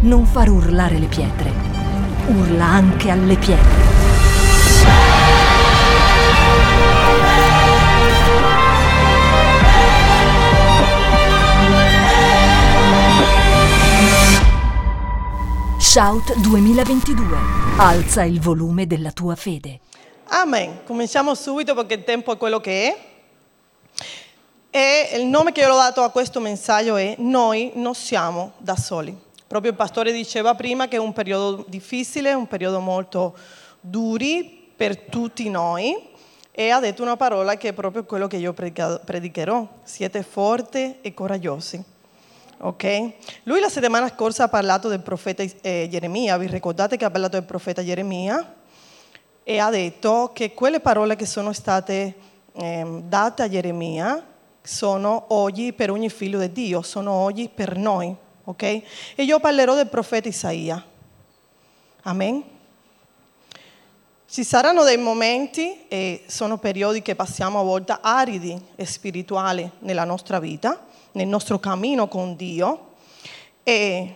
non far urlare le pietre, urla anche alle pietre. Shout 2022. Alza il volume della tua fede. Amen. Cominciamo subito perché il tempo è quello che è. E il nome che io ho dato a questo messaggio è Noi non siamo da soli. Proprio il pastore diceva prima che è un periodo difficile, un periodo molto duro per tutti noi e ha detto una parola che è proprio quello che io predicherò. Siete forti e coraggiosi. Ok? Lui la settimana scorsa ha parlato del profeta eh, Geremia, vi ricordate che ha parlato del profeta Geremia? E ha detto che quelle parole che sono state eh, date a Geremia sono oggi per ogni figlio di Dio, sono oggi per noi. Ok? E io parlerò del profeta Isaia. Amen? Ci saranno dei momenti, e sono periodi che passiamo a volte aridi e spirituali nella nostra vita, nel nostro cammino con Dio e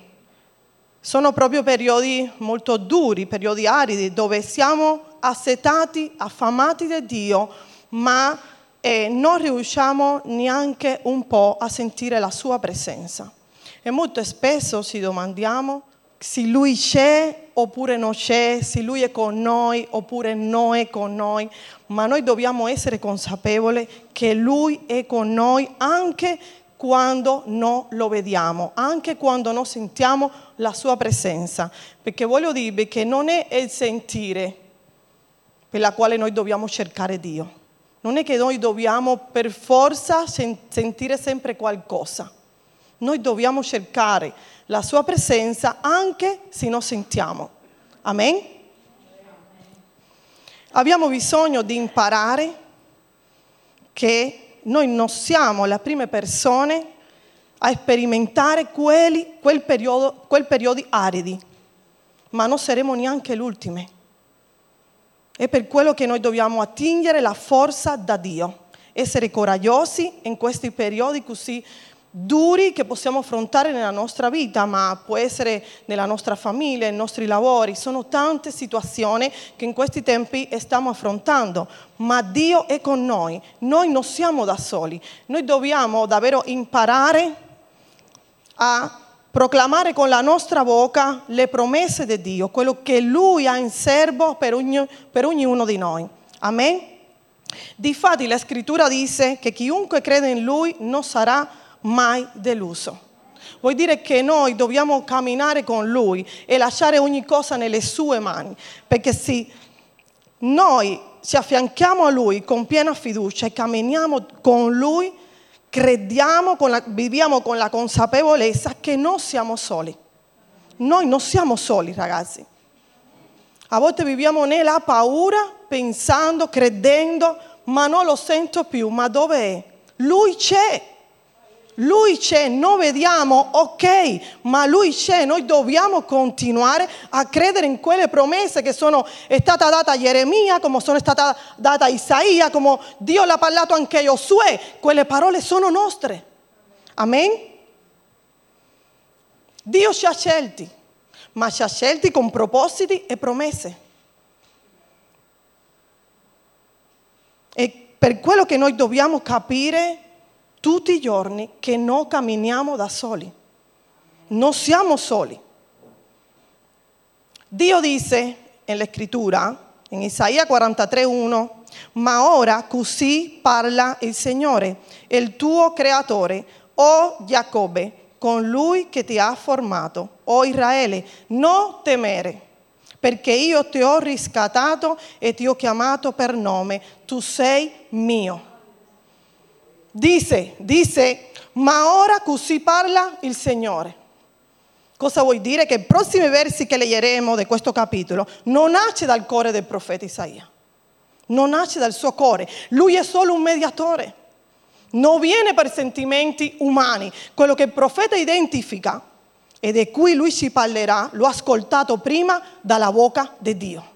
sono proprio periodi molto duri, periodi aridi, dove siamo assetati, affamati di Dio, ma eh, non riusciamo neanche un po' a sentire la sua presenza. E molto spesso ci domandiamo se Lui c'è oppure non c'è, se Lui è con noi oppure non è con noi, ma noi dobbiamo essere consapevoli che Lui è con noi anche quando non lo vediamo, anche quando non sentiamo la sua presenza. Perché voglio dirvi che non è il sentire per la quale noi dobbiamo cercare Dio. Non è che noi dobbiamo per forza sentire sempre qualcosa. Noi dobbiamo cercare la sua presenza anche se non sentiamo. Amen? Abbiamo bisogno di imparare che noi non siamo le prime persone a sperimentare quelli, quel, periodo, quel periodo aridi, ma non saremo neanche le ultime. È per quello che noi dobbiamo attingere la forza da Dio, essere coraggiosi in questi periodi così duri che possiamo affrontare nella nostra vita, ma può essere nella nostra famiglia, nei nostri lavori. Sono tante situazioni che in questi tempi stiamo affrontando, ma Dio è con noi. Noi non siamo da soli. Noi dobbiamo davvero imparare a proclamare con la nostra bocca le promesse di Dio, quello che Lui ha in serbo per, ogni, per ognuno di noi. Amen? Difatti la scrittura dice che chiunque crede in Lui non sarà mai deluso. Vuol dire che noi dobbiamo camminare con Lui e lasciare ogni cosa nelle sue mani, perché se noi ci affianchiamo a Lui con piena fiducia e camminiamo con Lui, crediamo, con la, viviamo con la consapevolezza che non siamo soli. Noi non siamo soli, ragazzi. A volte viviamo nella paura, pensando, credendo, ma non lo sento più. Ma dove è? Lui c'è. Lui c'è, non vediamo, ok, ma lui c'è, noi dobbiamo continuare a credere in quelle promesse che sono state date a Geremia, come sono state date a Isaia, come Dio l'ha parlato anche a Giosuè, quelle parole sono nostre. Amen? Dio ci ha scelti, ma ci ha scelti con propositi e promesse. E per quello che noi dobbiamo capire tutti i giorni che non camminiamo da soli. Non siamo soli. Dio dice nella scrittura, in Isaia 43:1, ma ora così parla il Signore, il tuo creatore, o Giacobbe, con lui che ti ha formato, o Israele, non temere, perché io ti ho riscattato e ti ho chiamato per nome, tu sei mio. Dice, dice, ma ora così parla il Signore. Cosa vuol dire? Che i prossimi versi che leggeremo di questo capitolo non nasce dal cuore del profeta Isaia, non nasce dal suo cuore, lui è solo un mediatore, non viene per sentimenti umani, quello che il profeta identifica e di cui lui ci parlerà, l'ho ascoltato prima dalla bocca di Dio.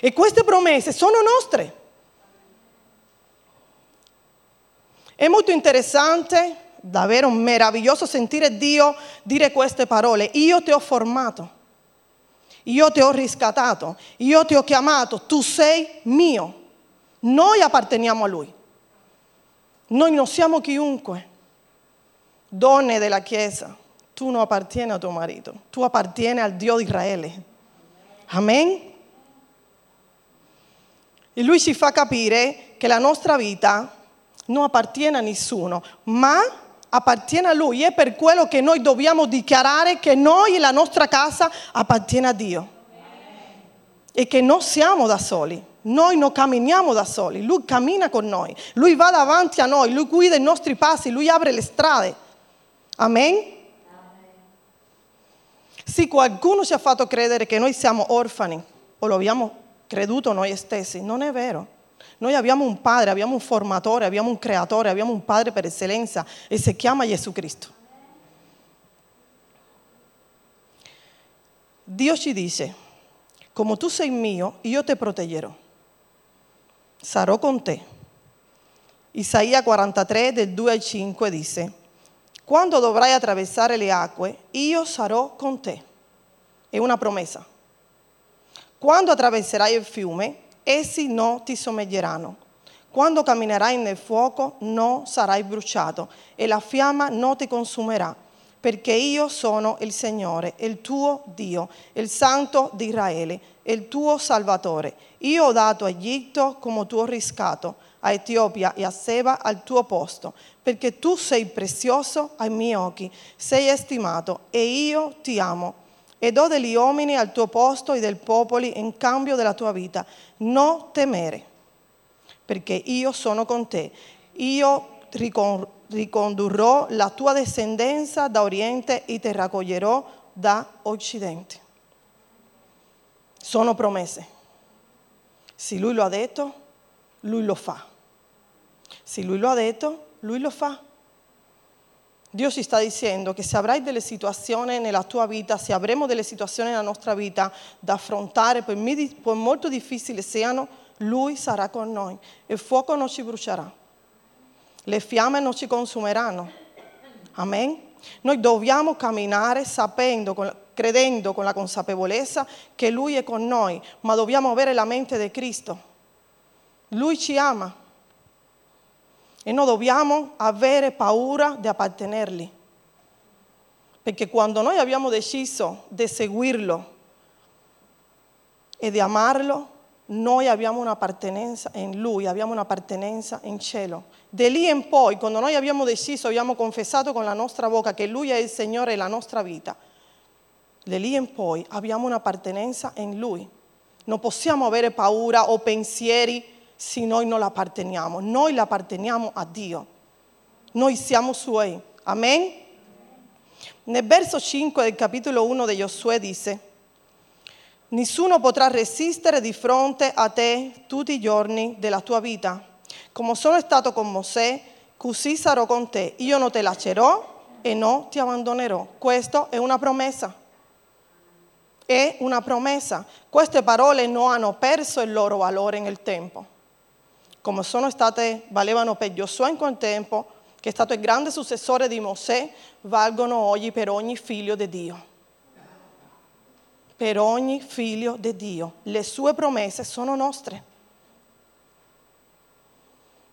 E queste promesse sono nostre. È molto interessante davvero meraviglioso sentire Dio dire queste parole. Io ti ho formato, io ti ho riscattato, io ti ho chiamato, tu sei mio. Noi apparteniamo a Lui. Noi non siamo chiunque. Donne della Chiesa, tu non appartieni a tuo marito, tu appartieni al Dio di Israele. Amen. E lui ci fa capire che la nostra vita non appartiene a nessuno, ma appartiene a Lui. È per quello che noi dobbiamo dichiarare che noi e la nostra casa appartiene a Dio. E che non siamo da soli. Noi non camminiamo da soli, Lui cammina con noi, Lui va davanti a noi, Lui guida i nostri passi, Lui apre le strade. Amen? Sì, qualcuno ci ha fatto credere che noi siamo orfani o lo abbiamo creduto noi stessi, non è vero. Noi abbiamo un padre, abbiamo un formatore, abbiamo un creatore, abbiamo un padre per eccellenza e si chiama Gesù Cristo. Dio ci dice, come tu sei mio, io ti proteggerò, sarò con te. Isaia 43 del 2 al 5 dice, quando dovrai attraversare le acque, io sarò con te. È una promessa. Quando attraverserai il fiume, essi non ti somiglieranno. Quando camminerai nel fuoco non sarai bruciato e la fiamma non ti consumerà, perché io sono il Signore, il tuo Dio, il Santo di Israele, il tuo Salvatore. Io ho dato a Egitto come tuo riscatto, a Etiopia e a Seba al tuo posto, perché tu sei prezioso ai miei occhi, sei estimato e io ti amo e do degli uomini al tuo posto e del popoli in cambio della tua vita. Non temere, perché io sono con te. Io ricondurrò la tua discendenza da Oriente e ti raccoglierò da Occidente. Sono promesse. Se lui lo ha detto, lui lo fa. Se lui lo ha detto, lui lo fa. Dio ci sta dicendo che se avrai delle situazioni nella tua vita, se avremo delle situazioni nella nostra vita da affrontare, per, molto difficili siano, Lui sarà con noi. Il fuoco non ci brucerà, le fiamme non ci consumeranno. Amen? Noi dobbiamo camminare sapendo, credendo con la consapevolezza che Lui è con noi, ma dobbiamo avere la mente di Cristo. Lui ci ama e non dobbiamo avere paura di appartenergli. Perché quando noi abbiamo deciso di seguirlo e di amarlo, noi abbiamo un'appartenenza in Lui, abbiamo un'appartenenza in cielo. Da lì in poi, quando noi abbiamo deciso, abbiamo confessato con la nostra bocca che Lui è il Signore della nostra vita, da lì in poi abbiamo un'appartenenza in Lui. Non possiamo avere paura o pensieri se noi non l'apparteniamo. Noi l'apparteniamo a Dio. Noi siamo suoi. Amen? Nel verso 5 del capitolo 1 di Giosuè dice, Nessuno potrà resistere di fronte a te tutti i giorni della tua vita. Come sono stato con Mosè, così sarò con te. Io non ti lascerò e non ti abbandonerò. Questa è una promessa. È una promessa. Queste parole non hanno perso il loro valore nel tempo come sono state, valevano per Giosuè in quel tempo, che è stato il grande successore di Mosè, valgono oggi per ogni figlio di Dio. Per ogni figlio di Dio. Le sue promesse sono nostre.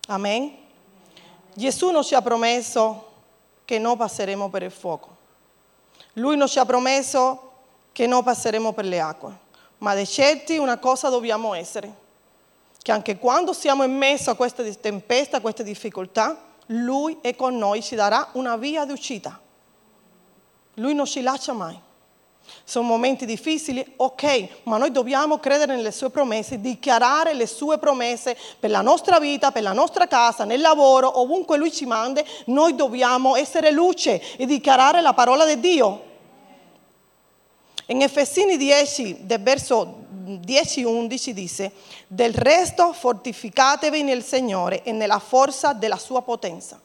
Amen. Gesù non ci ha promesso che non passeremo per il fuoco. Lui non ci ha promesso che non passeremo per le acque. Ma di certi una cosa dobbiamo essere che anche quando siamo in mezzo a queste tempeste, a queste difficoltà, Lui è con noi, ci darà una via di uscita. Lui non ci lascia mai. Sono momenti difficili, ok, ma noi dobbiamo credere nelle sue promesse, dichiarare le sue promesse per la nostra vita, per la nostra casa, nel lavoro, ovunque Lui ci manda, noi dobbiamo essere luce e dichiarare la parola di Dio. In Efesini 10, del verso 10-11 dice, del resto fortificatevi nel Signore e nella forza della sua potenza.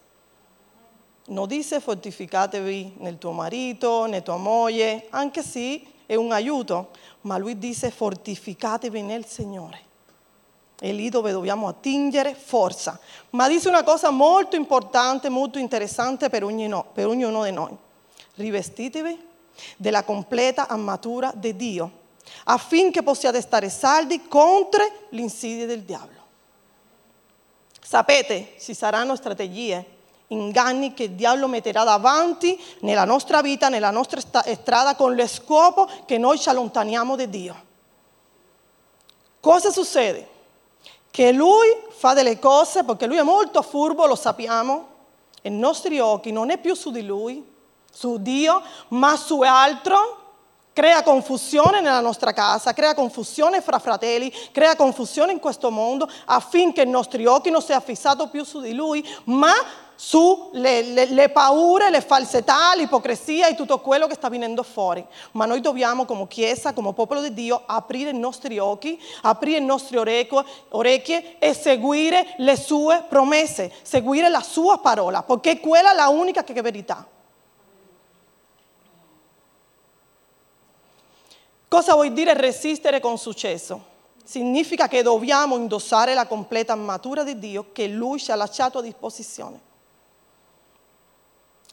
Non dice fortificatevi nel tuo marito, nella tua moglie, anche se è un aiuto, ma lui dice fortificatevi nel Signore. è lì dove dobbiamo attingere forza. Ma dice una cosa molto importante, molto interessante per ognuno, per ognuno di noi. Rivestitevi della completa armatura di Dio, affinché possiate stare saldi contro l'insidia del diavolo. Sapete, ci saranno strategie, inganni che il diavolo metterà davanti nella nostra vita, nella nostra strada, con lo scopo che noi ci allontaniamo da Dio. Cosa succede? che lui fa delle cose, perché lui è molto furbo, lo sappiamo, i nostri occhi non è più su di lui, su Dio, ma su altro, crea confusione nella nostra casa, crea confusione fra fratelli, crea confusione in questo mondo affinché i nostri occhi non siano fissati più su di lui, ma sulle le, le paure, le falsità, l'ipocrisia e tutto quello che sta venendo fuori. Ma noi dobbiamo come Chiesa, come popolo di Dio, aprire i nostri occhi, aprire le nostre orecchie e seguire le sue promesse, seguire la sua parola, perché quella è la unica che è verità. Cosa vuol dire resistere con successo? Significa che dobbiamo indossare la completa armatura di Dio che Lui ci ha lasciato a disposizione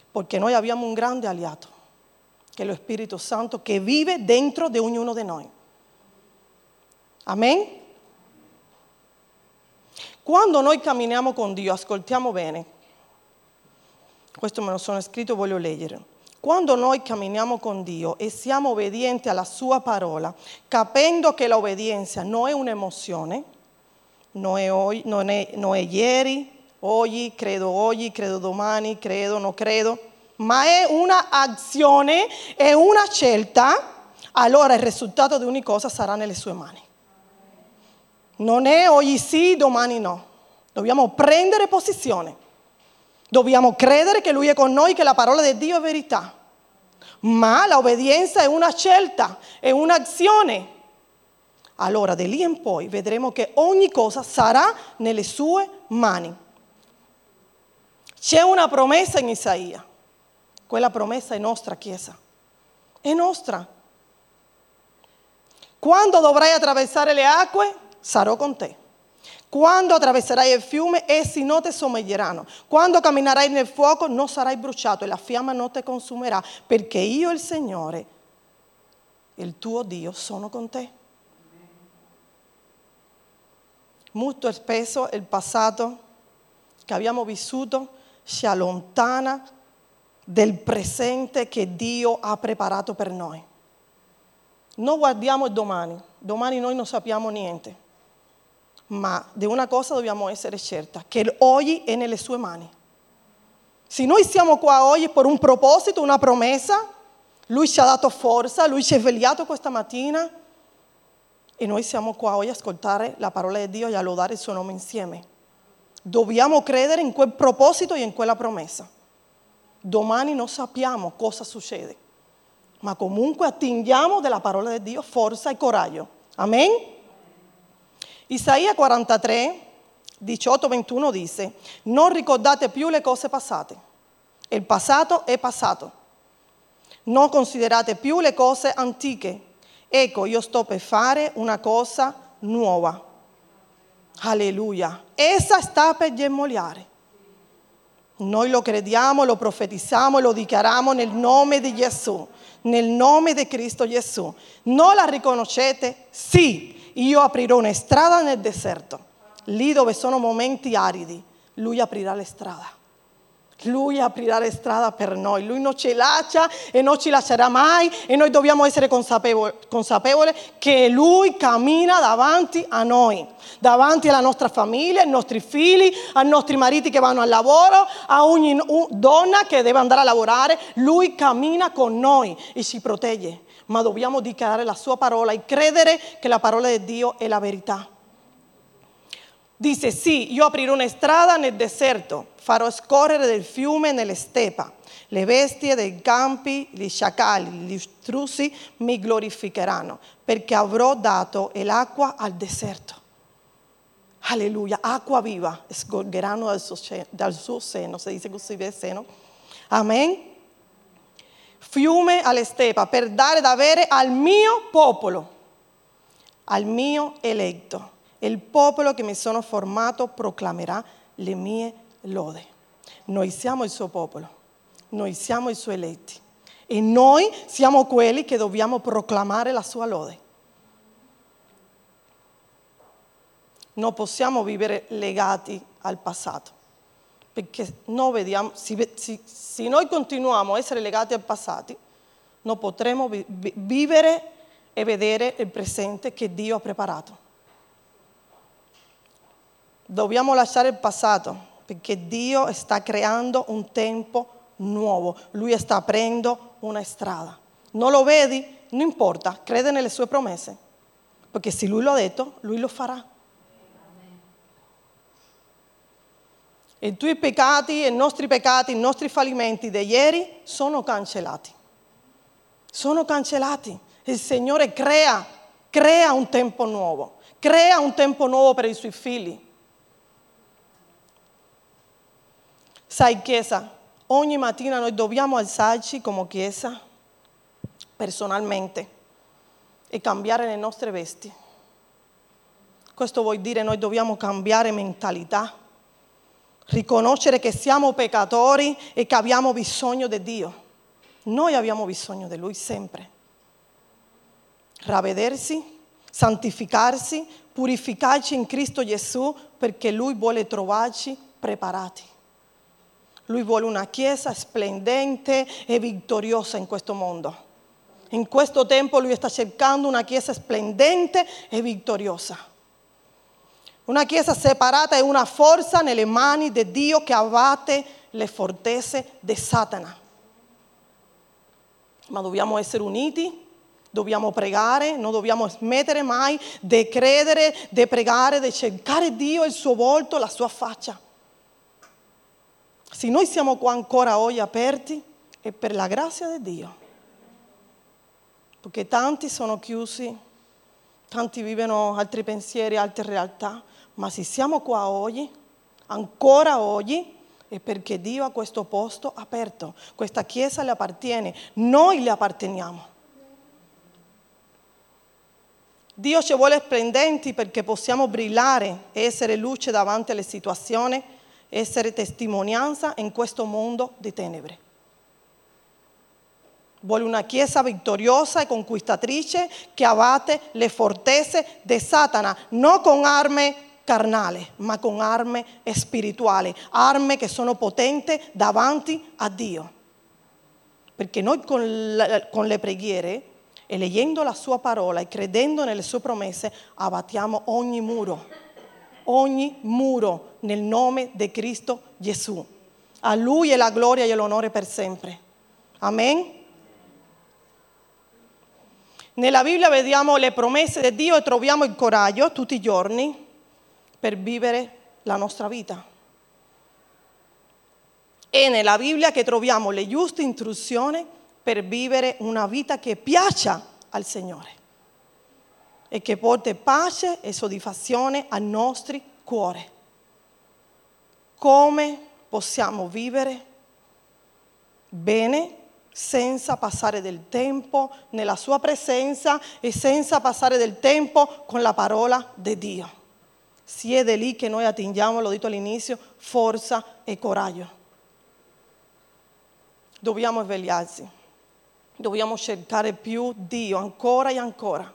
perché noi abbiamo un grande aliato, che è lo Spirito Santo, che vive dentro di ognuno di noi. Amen? Quando noi camminiamo con Dio, ascoltiamo bene, questo me lo sono scritto, voglio leggere. Quando noi camminiamo con Dio e siamo obbedienti alla sua parola, capendo che l'obbedienza non è un'emozione, non è, non è, non è ieri, oggi, credo oggi, credo domani, credo, non credo, ma è un'azione, è una scelta, allora il risultato di ogni cosa sarà nelle sue mani. Non è oggi sì, domani no. Dobbiamo prendere posizione. Dobbiamo credere che Lui è con noi, che la parola di Dio è verità. Ma l'obbedienza è una scelta, è un'azione. Allora, da lì in poi vedremo che ogni cosa sarà nelle sue mani. C'è una promessa in Isaia. Quella promessa è nostra, Chiesa. È nostra. Quando dovrai attraversare le acque, sarò con te. Quando attraverserai il fiume, essi non ti somiglieranno. Quando camminerai nel fuoco, non sarai bruciato e la fiamma non ti consumerà, perché io, il Signore, il tuo Dio, sono con te. Molto spesso il passato che abbiamo vissuto ci allontana del presente che Dio ha preparato per noi. Non guardiamo il domani, domani noi non sappiamo niente, ma di una cosa dobbiamo essere certa, che oggi è nelle sue mani. Se noi siamo qua oggi per un proposito, una promessa, Lui ci ha dato forza, Lui ci ha svegliato questa mattina e noi siamo qua oggi a ascoltare la parola di Dio e a lodare il suo nome insieme. Dobbiamo credere in quel proposito e in quella promessa. Domani non sappiamo cosa succede, ma comunque attingiamo della parola di Dio forza e coraggio. Amen? Isaia 43, 18-21 dice, non ricordate più le cose passate. Il passato è passato. Non considerate più le cose antiche. Ecco, io sto per fare una cosa nuova. Alleluia. Essa sta per germogliare. Noi lo crediamo, lo profetizziamo e lo dichiariamo nel nome di Gesù, nel nome di Cristo Gesù. Non la riconoscete? Sì, io aprirò una strada nel deserto, lì dove sono momenti aridi, lui aprirà la strada. Lui aprirà la strada per noi, Lui non ci lascia e non ci lascerà mai e noi dobbiamo essere consapevoli, consapevoli che Lui cammina davanti a noi, davanti alla nostra famiglia, ai nostri figli, ai nostri mariti che vanno al lavoro, a ogni donna che deve andare a lavorare. Lui cammina con noi e ci protegge, ma dobbiamo dichiarare la sua parola e credere che la parola di Dio è la verità. Dice sì, io aprirò una strada nel deserto, farò scorrere del fiume nelle stepa. Le bestie dei campi, gli sciacalli, gli struzzi mi glorificheranno, perché avrò dato l'acqua al deserto. Alleluia, acqua viva, scorgeranno dal suo, seno, si dice così del seno. Amen. Fiume alle stepa, per dare da bere al mio popolo, al mio eletto il popolo che mi sono formato proclamerà le mie lode. Noi siamo il suo popolo, noi siamo i suoi eletti e noi siamo quelli che dobbiamo proclamare la sua lode. Non possiamo vivere legati al passato, perché noi vediamo, se, noi continuiamo a essere legati al passato, non potremo vi, vivere e vedere il presente che Dio ha preparato. Dobbiamo lasciare il passato perché Dio sta creando un tempo nuovo, Lui sta aprendo una strada. Non lo vedi? Non importa, crede nelle sue promesse, perché se Lui lo ha detto, Lui lo farà. I tuoi peccati, i nostri peccati, i nostri fallimenti di ieri sono cancellati. Sono cancellati. Il Signore crea, crea un tempo nuovo, crea un tempo nuovo per i suoi figli. Sai Chiesa, ogni mattina noi dobbiamo alzarci come Chiesa, personalmente, e cambiare le nostre vesti. Questo vuol dire noi dobbiamo cambiare mentalità, riconoscere che siamo peccatori e che abbiamo bisogno di Dio. Noi abbiamo bisogno di Lui sempre. Ravvedersi, santificarsi, purificarci in Cristo Gesù perché Lui vuole trovarci preparati. Lui vuole una chiesa splendente e vittoriosa in questo mondo. In questo tempo lui sta cercando una chiesa splendente e vittoriosa. Una chiesa separata e una forza nelle mani di Dio che abbatte le fortezze di Satana. Ma dobbiamo essere uniti, dobbiamo pregare, non dobbiamo smettere mai di credere, di pregare, di cercare Dio, il suo volto, la sua faccia. Se noi siamo qua ancora oggi aperti è per la grazia di Dio. Perché tanti sono chiusi, tanti vivono altri pensieri, altre realtà, ma se siamo qua oggi, ancora oggi, è perché Dio ha questo posto aperto. Questa chiesa le appartiene, noi le apparteniamo. Dio ci vuole splendenti perché possiamo brillare essere luce davanti alle situazioni essere testimonianza in questo mondo di tenebre. Vuole una chiesa vittoriosa e conquistatrice che abbatte le fortezze di Satana, non con armi carnali, ma con armi spirituali, armi che sono potenti davanti a Dio. Perché noi con, la, con le preghiere e leggendo la sua parola e credendo nelle sue promesse abbattiamo ogni muro ogni muro nel nome di Cristo Gesù. A Lui è la gloria e l'onore per sempre. Amen. Nella Bibbia vediamo le promesse di Dio e troviamo il coraggio tutti i giorni per vivere la nostra vita. È nella Bibbia che troviamo le giuste istruzioni per vivere una vita che piaccia al Signore e che porti pace e soddisfazione ai nostri cuori. Come possiamo vivere bene senza passare del tempo nella sua presenza e senza passare del tempo con la parola di Dio. Si è di lì che noi attingiamo, l'ho detto all'inizio, forza e coraggio. Dobbiamo svegliarsi, dobbiamo cercare più Dio ancora e ancora.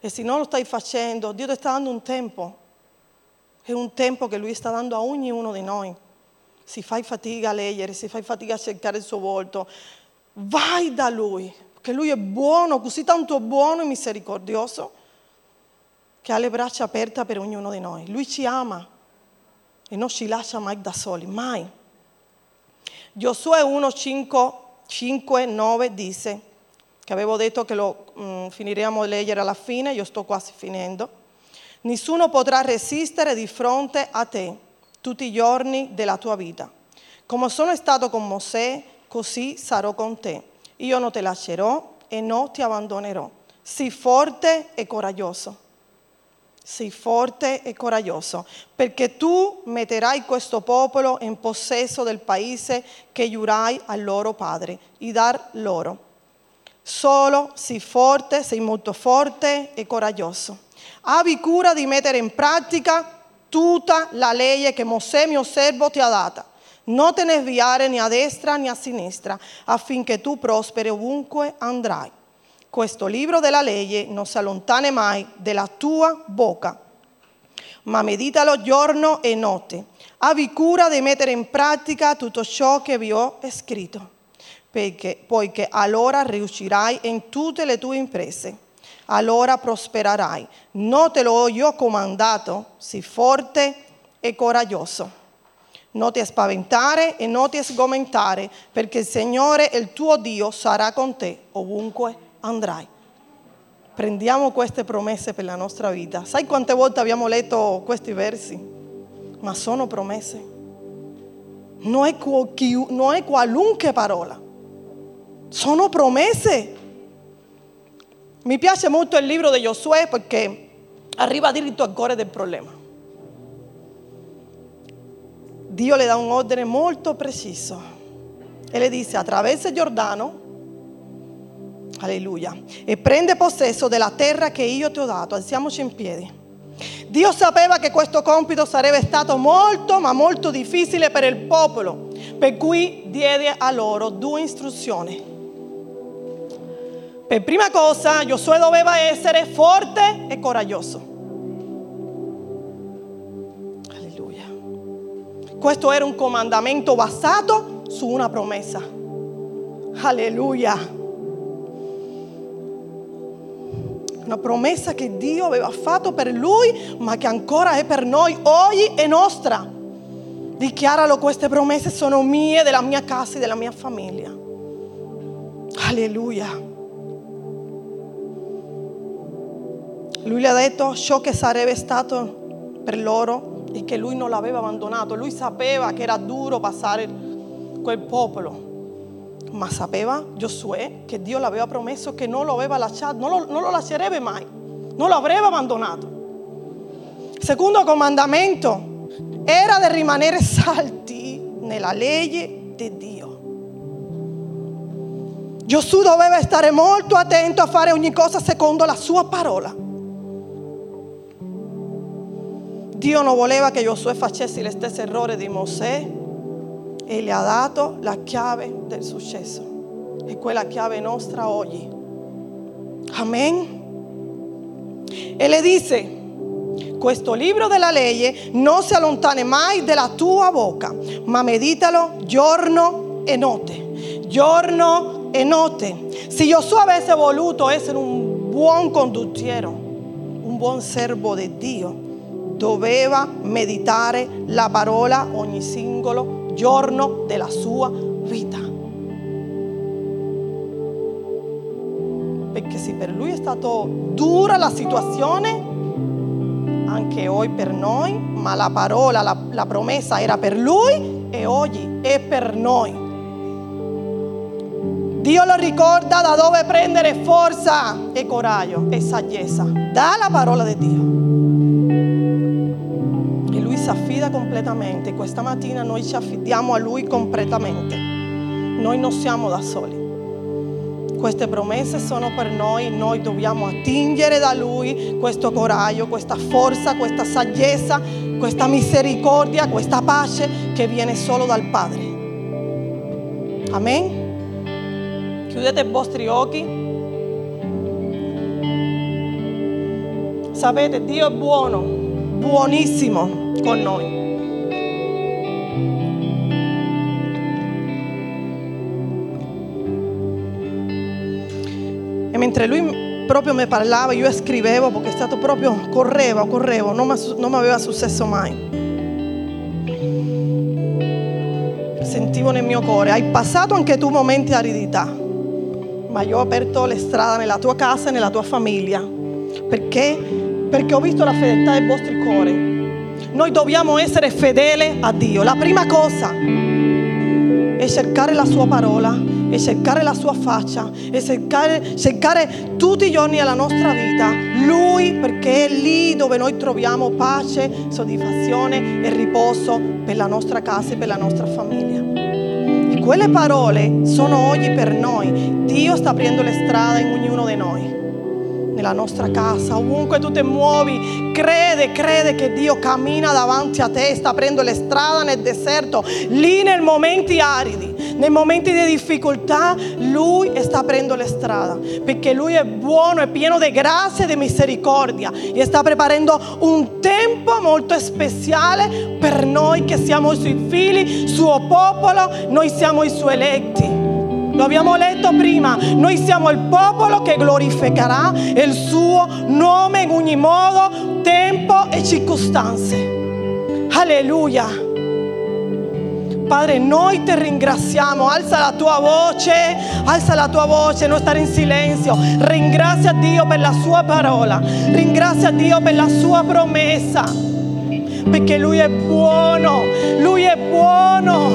E se non lo stai facendo, Dio ti sta dando un tempo. È un tempo che Lui sta dando a ognuno di noi. Se fai fatica a leggere, se fai fatica a cercare il suo volto, vai da Lui, perché Lui è buono, così tanto buono e misericordioso, che ha le braccia aperte per ognuno di noi. Lui ci ama e non ci lascia mai da soli, mai. Giosuè 1, 5, 5 9 dice, che avevo detto che lo mm, finiremo di leggere alla fine, io sto quasi finendo. Nessuno potrà resistere di fronte a te tutti i giorni della tua vita. Come sono stato con Mosè, così sarò con te. Io non ti lascerò e non ti abbandonerò. Sii forte e coraggioso. Sii forte e coraggioso, perché tu metterai questo popolo in possesso del paese che giurai al loro padre e dar loro. Solo sii forte, sei molto forte e coraggioso. Abbi cura di mettere in pratica tutta la legge che Mosè, mio servo, ti ha data. Non te ne sviare né a destra né a sinistra, affinché tu prosperi ovunque andrai. Questo libro della legge non si allontane mai dalla tua bocca, ma meditalo giorno e notte. Abbi cura di mettere in pratica tutto ciò che vi ho scritto, perché, poiché allora riuscirai in tutte le tue imprese allora prospererai. Non te l'ho io comandato, sii forte e coraggioso. Non ti spaventare e non ti sgomentare, perché il Signore, il tuo Dio, sarà con te ovunque andrai. Prendiamo queste promesse per la nostra vita. Sai quante volte abbiamo letto questi versi? Ma sono promesse. Non è, non è qualunque parola. Sono promesse. Mi piace molto il libro di Giosuè perché arriva diritto al cuore del problema. Dio le dà un ordine molto preciso e le dice attraversa il Giordano, alleluia, e prende possesso della terra che io ti ho dato. Alziamoci in piedi. Dio sapeva che questo compito sarebbe stato molto, ma molto difficile per il popolo, per cui diede a loro due istruzioni. Per prima cosa, Giosuè doveva essere forte e coraggioso. Alleluia. Questo era un comandamento basato su una promessa. Alleluia. Una promessa che Dio aveva fatto per lui, ma che ancora è per noi oggi è nostra. Dichiaralo, queste promesse sono mie, della mia casa e della mia famiglia. Alleluia. Lui le ha detto ciò che sarebbe stato per loro e che lui non l'aveva abbandonato. Lui sapeva che era duro passare quel popolo, ma sapeva Giosuè che Dio l'aveva promesso che non lo aveva lasciato, non lo, non lo lascerebbe mai, non lo avrebbe abbandonato. Secondo comandamento era di rimanere salti nella legge di Dio. Giosuè doveva stare molto attento a fare ogni cosa secondo la sua parola. Dio non voleva che Giosuè facesse lo stesso errore di Mosè e gli ha dato la chiave del successo. E quella chiave nostra oggi. Amen. E le dice, questo libro della legge non si allontane mai dalla tua bocca, ma meditalo giorno e notte. Giorno e notte. Se Giosuè avesse voluto essere un buon condottiero, un buon servo di Dio, doveva meditare la parola ogni singolo della sua vita. Perché se per lui è stata dura la situazione, anche oggi per noi, ma la parola, la, la promessa era per lui e oggi è per noi. Dio lo ricorda da dove prendere forza e coraggio e saggezza. Dalla parola di Dio affida completamente. Questa mattina noi ci affidiamo a Lui completamente. Noi non siamo da soli. Queste promesse sono per noi, noi dobbiamo attingere da Lui questo coraggio, questa forza, questa saggezza, questa misericordia, questa pace che viene solo dal Padre. Amen. Chiudete i vostri occhi. Sapete, Dio è buono, buonissimo con noi. E mentre lui proprio mi parlava, io scrivevo perché è stato proprio, correvo, correvo, non mi aveva successo mai. Sentivo nel mio cuore, hai passato anche tu momenti di aridità, ma io ho aperto le strade nella tua casa e nella tua famiglia. Perché? Perché ho visto la fedeltà del vostro cuore noi dobbiamo essere fedeli a Dio. La prima cosa è cercare la sua parola, è cercare la sua faccia, è cercare, cercare tutti i giorni della nostra vita Lui perché è lì dove noi troviamo pace, soddisfazione e riposo per la nostra casa e per la nostra famiglia. Quelle parole sono oggi per noi. Dio sta aprendo le strade in ognuno di noi. Nella nostra casa, ovunque tu ti muovi, crede, crede che Dio cammina davanti a te, sta aprendo le strade nel deserto, lì nei momenti aridi, nei momenti di difficoltà, Lui sta aprendo le strade, perché Lui è buono, è pieno di grazia e di misericordia e sta preparando un tempo molto speciale per noi che siamo i Suoi figli, suo popolo, noi siamo i Suoi eletti. Lo abbiamo letto prima, noi siamo il popolo che glorificherà il suo nome in ogni modo, tempo e circostanze. Alleluia. Padre, noi ti ringraziamo, alza la tua voce, alza la tua voce, non stare in silenzio. Ringrazia Dio per la sua parola, ringrazia Dio per la sua promessa, perché Lui è buono, Lui è buono.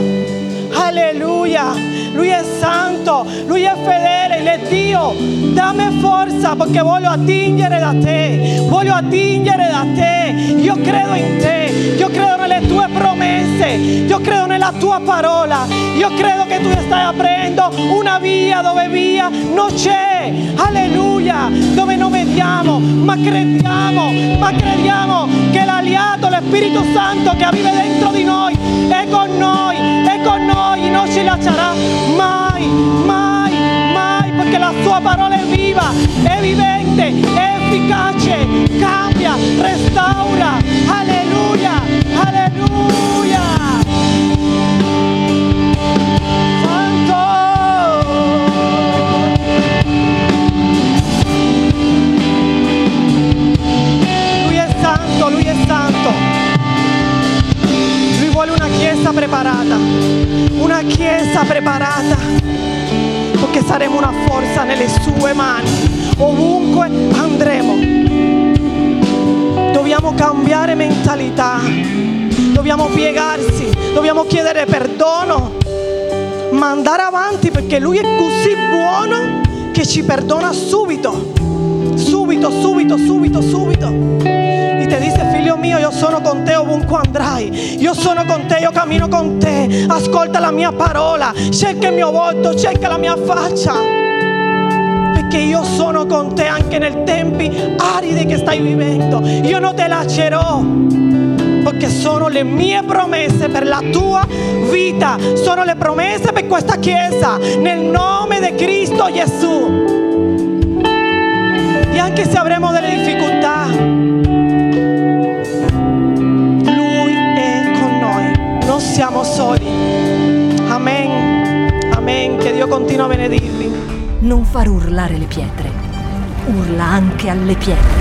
Alleluia. Lui è santo, Lui è fedele, è Dio. Dammi forza perché voglio attingere da te, voglio attingere da te. Io credo in te, io credo nelle tue promesse, io credo nella tua parola, io credo che tu stai aprendo una via dove via non c'è. Alleluia, dove non vediamo, ma crediamo, ma crediamo che l'aliato, lo Spirito Santo che vive dentro di noi è con noi, è con noi, non ci lascerà mai, mai, mai, perché la sua parola è viva, è vivente, è efficace, cambia, restaura. Perché Lui è così buono che ci perdona subito, subito, subito, subito, subito. E ti dice, figlio mio, io sono con te ovunque andrai, io sono con te, io cammino con te, ascolta la mia parola, cerca il mio volto, cerca la mia faccia. Perché io sono con te anche nei tempi aridi che stai vivendo. Io non ti lascerò perché sono le mie promesse per la tua vita, sono le promesse per questa chiesa, nel nome di Cristo Gesù. E anche se avremo delle difficoltà, Lui è con noi, non siamo soli. Amen, amen, che Dio continua a benedirvi. Non far urlare le pietre. Urla anche alle pietre.